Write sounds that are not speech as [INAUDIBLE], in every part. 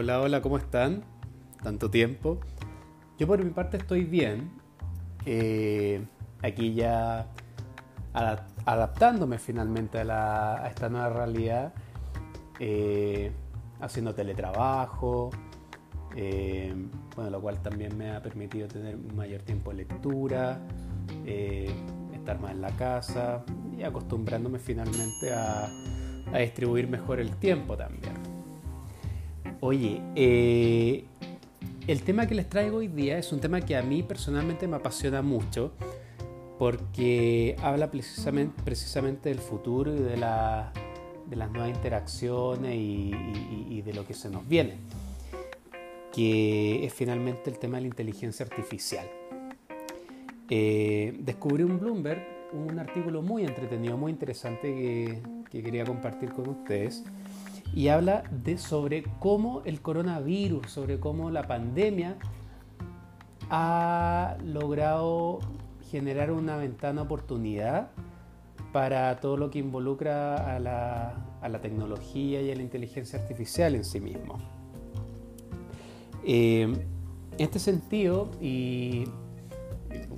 Hola, hola, ¿cómo están? Tanto tiempo. Yo por mi parte estoy bien. Eh, aquí ya adaptándome finalmente a, esta nueva realidad, eh, haciendo teletrabajo, eh, bueno, lo cual también me ha permitido tener mayor tiempo de lectura, estar más en la casa y acostumbrándome finalmente a distribuir mejor el tiempo también. Oye, eh, el tema que les traigo hoy día es un tema que a mí personalmente me apasiona mucho porque habla precisamente, del futuro y de, las nuevas interacciones y, de lo que se nos viene, que es finalmente el tema de la inteligencia artificial. Eh, descubrí un Bloomberg un artículo muy entretenido, muy interesante que quería compartir con ustedes y habla de sobre cómo el coronavirus, sobre cómo la pandemia ha logrado generar una ventana oportunidad para todo lo que involucra a la, a la tecnología y a la inteligencia artificial en sí mismo. Eh, en este sentido, y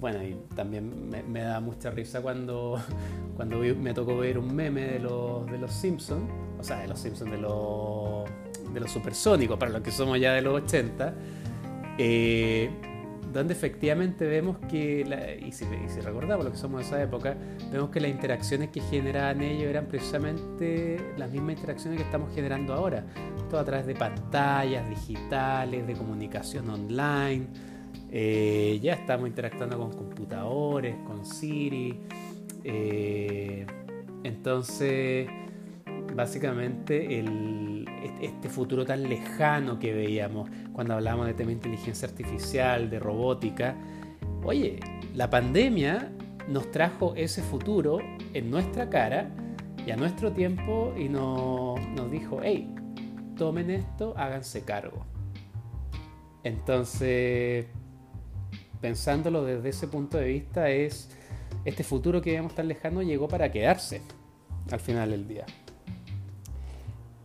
bueno, y también me, da mucha risa cuando, [LAUGHS] cuando me tocó ver un meme de los, de los Simpsons, o sea, de los Simpsons, de los, de los supersónicos, para los que somos ya de los 80, eh, donde efectivamente vemos que, y, si, si, recordamos lo que somos de esa época, vemos que las interacciones que generaban ellos eran precisamente las mismas interacciones que estamos generando ahora, todo a través de pantallas digitales, de comunicación online eh, ya estamos interactuando con computadores, con Siri. Eh, entonces, básicamente, este futuro tan lejano que veíamos cuando hablábamos de tema de inteligencia artificial, de robótica, oye, la pandemia nos trajo ese futuro en nuestra cara y a nuestro tiempo y nos, nos dijo, hey, tomen esto, háganse cargo. Entonces, pensándolo desde ese punto de vista, es este futuro que veíamos tan lejano llegó para quedarse al final del día.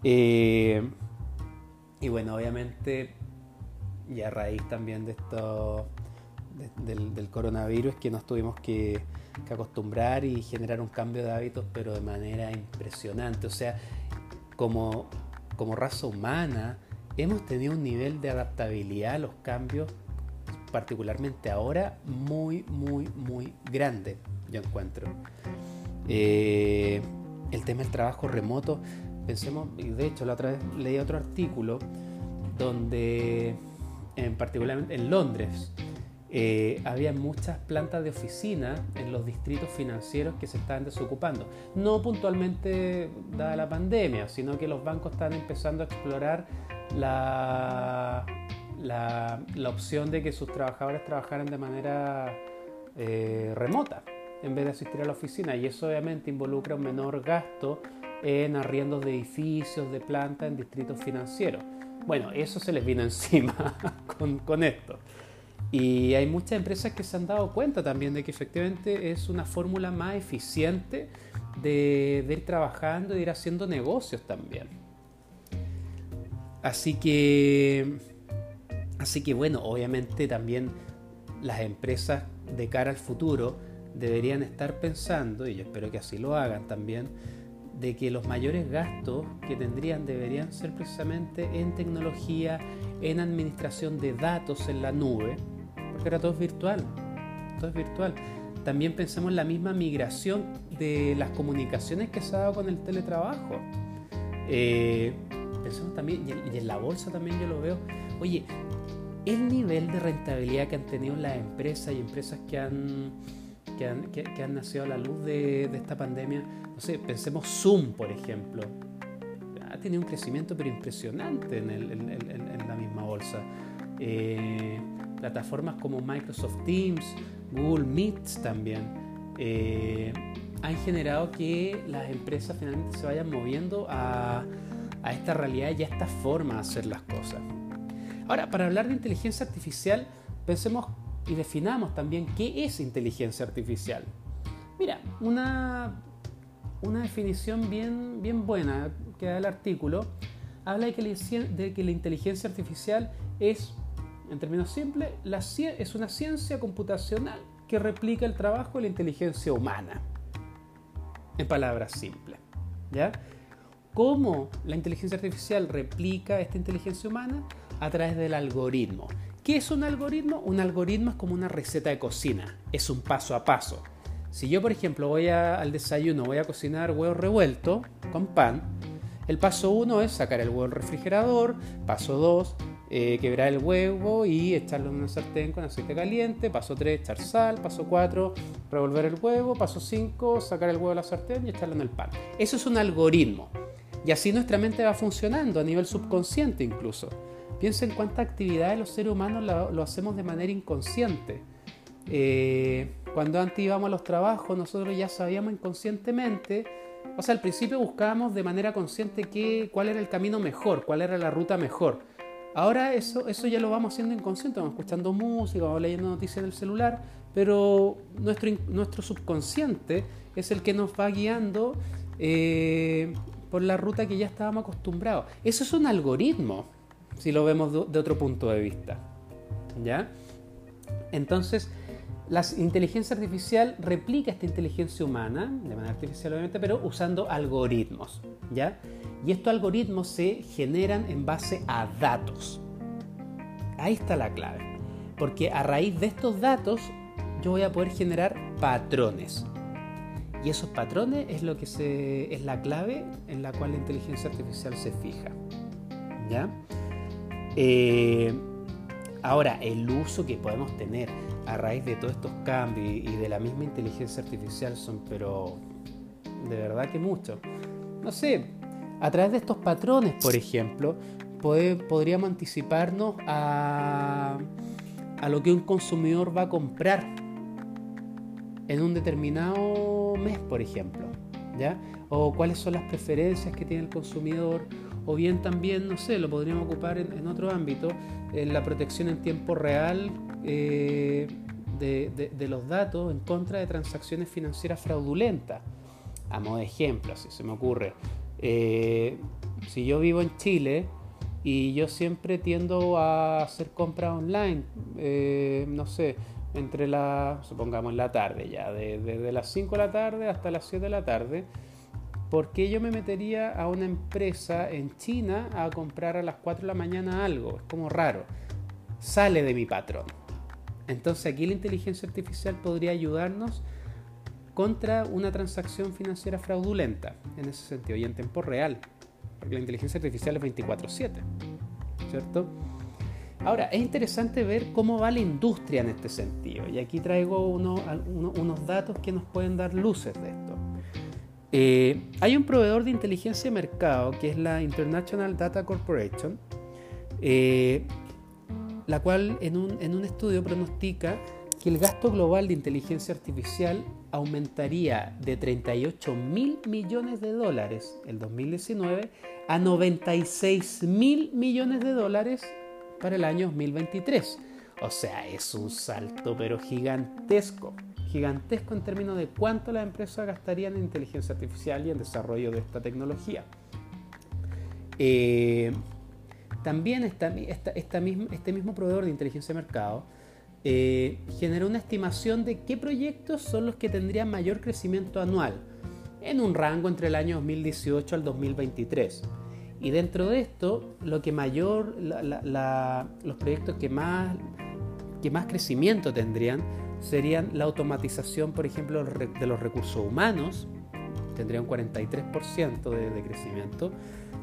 Eh, y bueno, obviamente, y a raíz también de esto, del, coronavirus, que nos tuvimos que, que, acostumbrar y generar un cambio de hábitos, pero de manera impresionante. O sea, como, como raza humana, hemos tenido un nivel de adaptabilidad a los cambios particularmente ahora, muy, muy, muy grande, yo encuentro. Eh, el tema del trabajo remoto, pensemos, y de hecho la otra vez leí otro artículo donde, en particular en Londres, eh, había muchas plantas de oficina en los distritos financieros que se estaban desocupando. No puntualmente dada la pandemia, sino que los bancos están empezando a explorar la la, opción de que sus trabajadores trabajaran de manera eh, remota en vez de asistir a la oficina y eso obviamente involucra un menor gasto en arriendos de edificios, de plantas en distritos financieros. Bueno, eso se les vino [LAUGHS] encima con, esto. Y hay muchas empresas que se han dado cuenta también de que efectivamente es una fórmula más eficiente de, ir trabajando de ir haciendo negocios también. Así que Así que bueno, obviamente también las empresas de cara al futuro deberían estar pensando, y yo espero que así lo hagan también, de que los mayores gastos que tendrían deberían ser precisamente en tecnología, en administración de datos en la nube, porque ahora todo es virtual, todo es virtual. También pensemos en la misma migración de las comunicaciones que se ha dado con el teletrabajo. Eh, pensemos también, y en la bolsa también yo lo veo, oye, el nivel de rentabilidad que han tenido las empresas y empresas que han, que han, nacido a la luz de, esta pandemia, no sé, pensemos Zoom, por ejemplo, ha tenido un crecimiento pero impresionante en, la misma bolsa. Eh, plataformas como Microsoft Teams, Google Meet también, eh, han generado que las empresas finalmente se vayan moviendo a, a esta realidad y a esta forma de hacer las cosas. Ahora, para hablar de inteligencia artificial, pensemos y definamos también qué es inteligencia artificial. Mira, una, una definición bien, bien buena que da el artículo habla de que, la inteligencia artificial es, en términos simples, es una ciencia computacional que replica el trabajo de la inteligencia humana. En palabras simples. ¿Ya? ¿Cómo la inteligencia artificial replica esta inteligencia humana? A través del algoritmo. ¿Qué es un algoritmo? Un algoritmo es como una receta de cocina, es un paso a paso. Si yo, por ejemplo, voy al desayuno, voy a cocinar huevo revuelto con pan, el paso 1 es sacar el huevo del refrigerador, paso 2, eh, quebrar el huevo y echarlo en una sartén con aceite caliente. Paso 3, echar sal. Paso 4, revolver el huevo. Paso 5, sacar el huevo de la sartén y echarlo en el pan. Eso es un algoritmo. Y así nuestra mente va funcionando a nivel subconsciente incluso. Piensa en cuántas actividades los seres humanos lo, hacemos de manera inconsciente. Eh, cuando antes íbamos a los trabajos, nosotros ya sabíamos inconscientemente, o sea, al principio buscábamos de manera consciente qué, cuál era el camino mejor, cuál era la ruta mejor Ahora eso, eso ya lo vamos haciendo inconsciente, vamos escuchando música, vamos leyendo noticias en el celular, pero nuestro, nuestro subconsciente es el que nos va guiando eh, por la ruta que ya estábamos acostumbrados. Eso es un algoritmo, si lo vemos de, otro punto de vista. ¿Ya? Entonces, la inteligencia artificial replica esta inteligencia humana, de manera artificial obviamente, pero usando algoritmos. ¿ya? Y estos algoritmos se generan en base a datos. Ahí está la clave. Porque a raíz de estos datos yo voy a poder generar patrones. Y esos patrones es lo que se, es la clave en la cual la inteligencia artificial se fija. ¿Ya? Eh, ahora, el uso que podemos tener a raíz de todos estos cambios y de la misma inteligencia artificial son, pero de verdad que mucho. No sé, a través de estos patrones, por ejemplo, podríamos anticiparnos a, a lo que un consumidor va a comprar en un determinado mes, por ejemplo. O cuáles son las preferencias que tiene el consumidor, o bien también, no sé, lo podríamos ocupar en, otro ámbito, en la protección en tiempo real eh, de, de, los datos en contra de transacciones financieras fraudulentas. A modo de ejemplo, si se me ocurre, eh, si yo vivo en Chile y yo siempre tiendo a hacer compras online, eh, no sé, entre la, supongamos la tarde ya, desde las 5 de la tarde hasta las 7 de la tarde, ¿por qué yo me metería a una empresa en China a comprar a las 4 de la mañana algo? Es como raro. Sale de mi patrón. Entonces aquí la inteligencia artificial podría ayudarnos contra una transacción financiera fraudulenta, en ese sentido, y en tiempo real, porque la inteligencia artificial es 24/7, ¿cierto? Ahora, es interesante ver cómo va la industria en este sentido, y aquí traigo unos datos que nos pueden dar luces de esto. Eh, hay un proveedor de inteligencia de mercado que es la International Data Corporation, eh, la cual en un, estudio pronostica que el gasto global de inteligencia artificial aumentaría de 38 mil millones de dólares el 2019 a 96 mil millones de dólares para el año 2023. O sea, es un salto pero gigantesco, gigantesco en términos de cuánto las empresas gastarían en inteligencia artificial y en desarrollo de esta tecnología. Eh, también esta, este mismo proveedor de inteligencia de mercado eh, generó una estimación de qué proyectos son los que tendrían mayor crecimiento anual, en un rango entre el año 2018 al 2023. Y dentro de esto, lo que mayor, los proyectos que más, que más crecimiento tendrían serían la automatización, por ejemplo, de los recursos humanos, tendría un 43% de, de, crecimiento,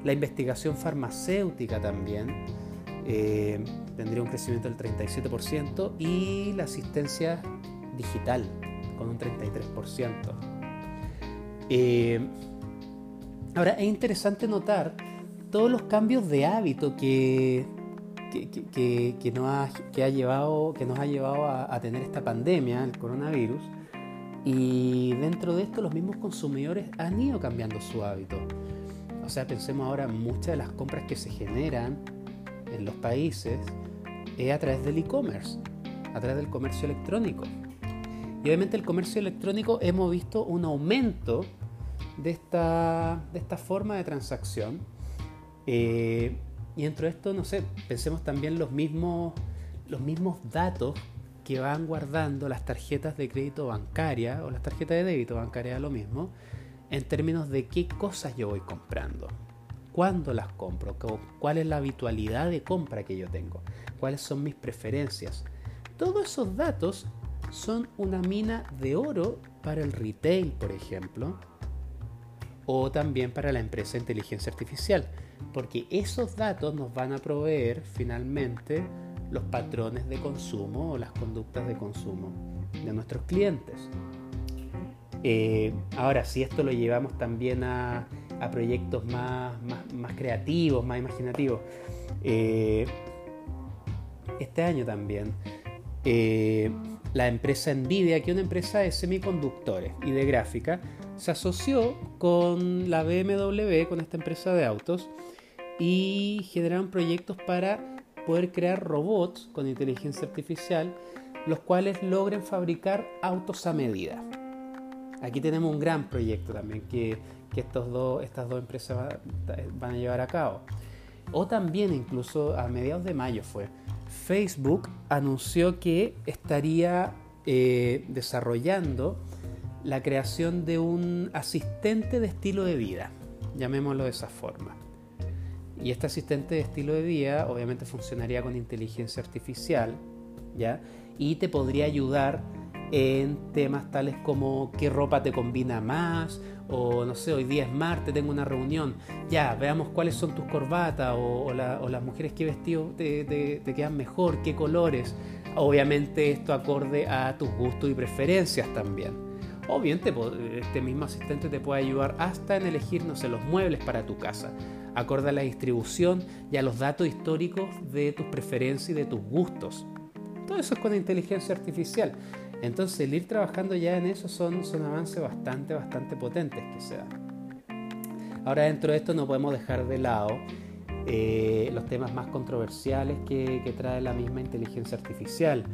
la investigación farmacéutica también, eh, tendría un crecimiento del 37% y la asistencia digital con un 33%. Eh, ahora, es interesante notar todos los cambios de hábito que, que, nos, ha, que ha llevado, que nos ha llevado a, a tener esta pandemia, el coronavirus. Y dentro de esto los mismos consumidores han ido cambiando su hábito. O sea, pensemos ahora muchas de las compras que se generan en los países es a través del e-commerce, a través del comercio electrónico. Y obviamente el comercio electrónico hemos visto un aumento de esta, de esta forma de transacción Eh, y dentro de esto, no sé, pensemos también los mismos, los mismos datos que van guardando las tarjetas de crédito bancaria o las tarjetas de débito bancaria, lo mismo, en términos de qué cosas yo voy comprando, cuándo las compro, cuál es la habitualidad de compra que yo tengo, cuáles son mis preferencias. Todos esos datos son una mina de oro para el retail, por ejemplo, o también para la empresa de inteligencia artificial, porque esos datos nos van a proveer finalmente los patrones de consumo o las conductas de consumo de nuestros clientes. Eh, ahora, si esto lo llevamos también a, proyectos más, más, creativos, más imaginativos, eh, este año también, eh, la empresa Nvidia, que es una empresa de semiconductores y de gráfica, se asoció con la BMW, con esta empresa de autos, y generaron proyectos para poder crear robots con inteligencia artificial, los cuales logren fabricar autos a medida. Aquí tenemos un gran proyecto también que, estos dos, estas dos empresas van a llevar a cabo. O también incluso a mediados de mayo fue, Facebook anunció que estaría eh, desarrollando la creación de un asistente de estilo de vida, llamémoslo de esa forma. Y este asistente de estilo de vida obviamente funcionaría con inteligencia artificial, ¿ya? Y te podría ayudar en temas tales como qué ropa te combina más, o no sé, hoy día es martes, tengo una reunión, ya, veamos cuáles son tus corbatas, o, las mujeres qué vestidos te, te, quedan mejor, qué colores. Obviamente esto acorde a tus gustos y preferencias también. O bien este mismo asistente te puede ayudar hasta en elegir, no sé, los muebles para tu casa acorde a la distribución y a los datos históricos de tus preferencias y de tus gustos. Todo eso es con inteligencia artificial. Entonces, el ir trabajando ya en eso son, avances bastante, bastante potentes que se Ahora, dentro de esto no podemos dejar de lado eh, los temas más controversiales que, trae la misma inteligencia artificial.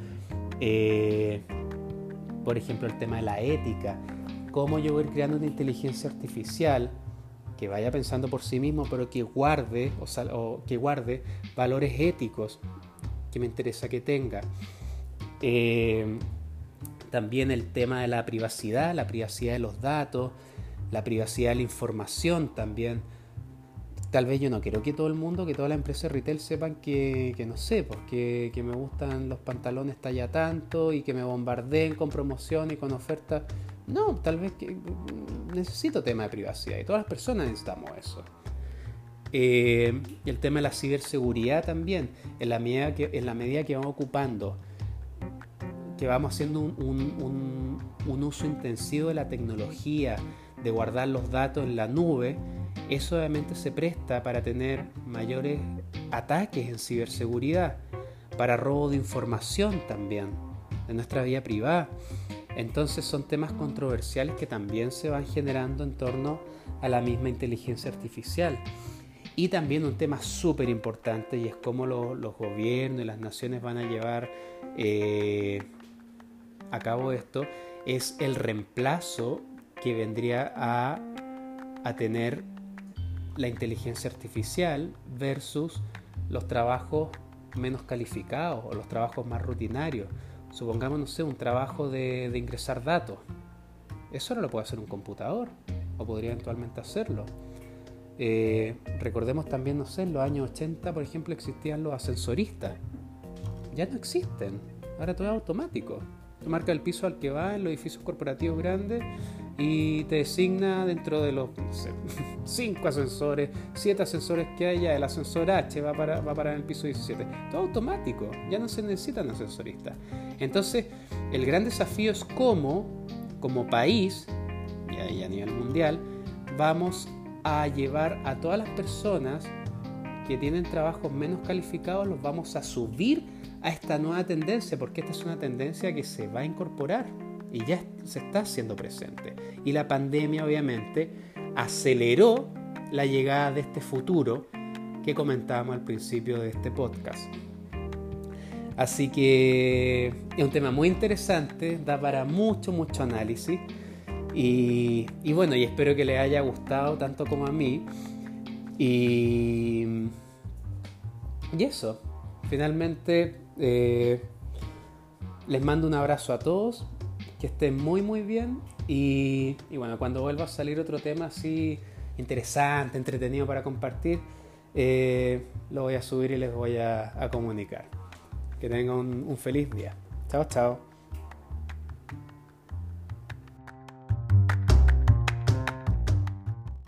Eh, por ejemplo, el tema de la ética. Cómo yo voy creando una inteligencia artificial que vaya pensando por sí mismo, pero que guarde, o, que guarde valores éticos que me interesa que tenga. Eh, también el tema de la privacidad, la privacidad de los datos, la privacidad de la información también. Tal vez yo no quiero que todo el mundo, que toda la empresa de retail sepan que, que no sé, porque que me gustan los pantalones talla tanto y que me bombardeen con promoción y con ofertas no, tal vez que mm, necesito tema de privacidad y todas las personas necesitamos eso. Eh, el tema de la ciberseguridad también, en la medida que, en la medida que vamos ocupando, que vamos haciendo un, un uso intensivo de la tecnología, de guardar los datos en la nube, eso obviamente se presta para tener mayores ataques en ciberseguridad, para robo de información también, de nuestra vida privada. Entonces son temas controversiales que también se van generando en torno a la misma inteligencia artificial. Y también un tema súper importante y es cómo los gobiernos y las naciones van a llevar eh, a cabo esto, es el reemplazo que vendría a, a tener la inteligencia artificial versus los trabajos menos calificados o los trabajos más rutinarios supongamos, no sé, un trabajo de, ingresar datos. Eso no lo puede hacer un computador, o podría eventualmente hacerlo. Eh, recordemos también, no sé, en los años 80, por ejemplo, existían los ascensoristas. Ya no existen, ahora todo es automático. Tú marcas el piso al que va en los edificios corporativos grandes y te designa dentro de los [LAUGHS] cinco ascensores, siete ascensores que haya, el ascensor H va para, va para el piso 17. Todo automático, ya no se necesitan ascensoristas. Entonces, el gran desafío es cómo, como país, y a nivel mundial, vamos a llevar a todas las personas que tienen trabajos menos calificados, los vamos a subir a esta nueva tendencia, porque esta es una tendencia que se va a incorporar y ya se está haciendo presente. Y la pandemia obviamente aceleró la llegada de este futuro que comentábamos al principio de este podcast. Así que es un tema muy interesante, da para mucho, mucho análisis. Y, bueno, y espero que les haya gustado tanto como a mí. Y, y eso, finalmente eh, les mando un abrazo a todos, que estén muy muy bien y, y bueno, cuando vuelva a salir otro tema así interesante, entretenido para compartir, eh, lo voy a subir y les voy a, comunicar. Que tengan un, un feliz día. Chao, chao.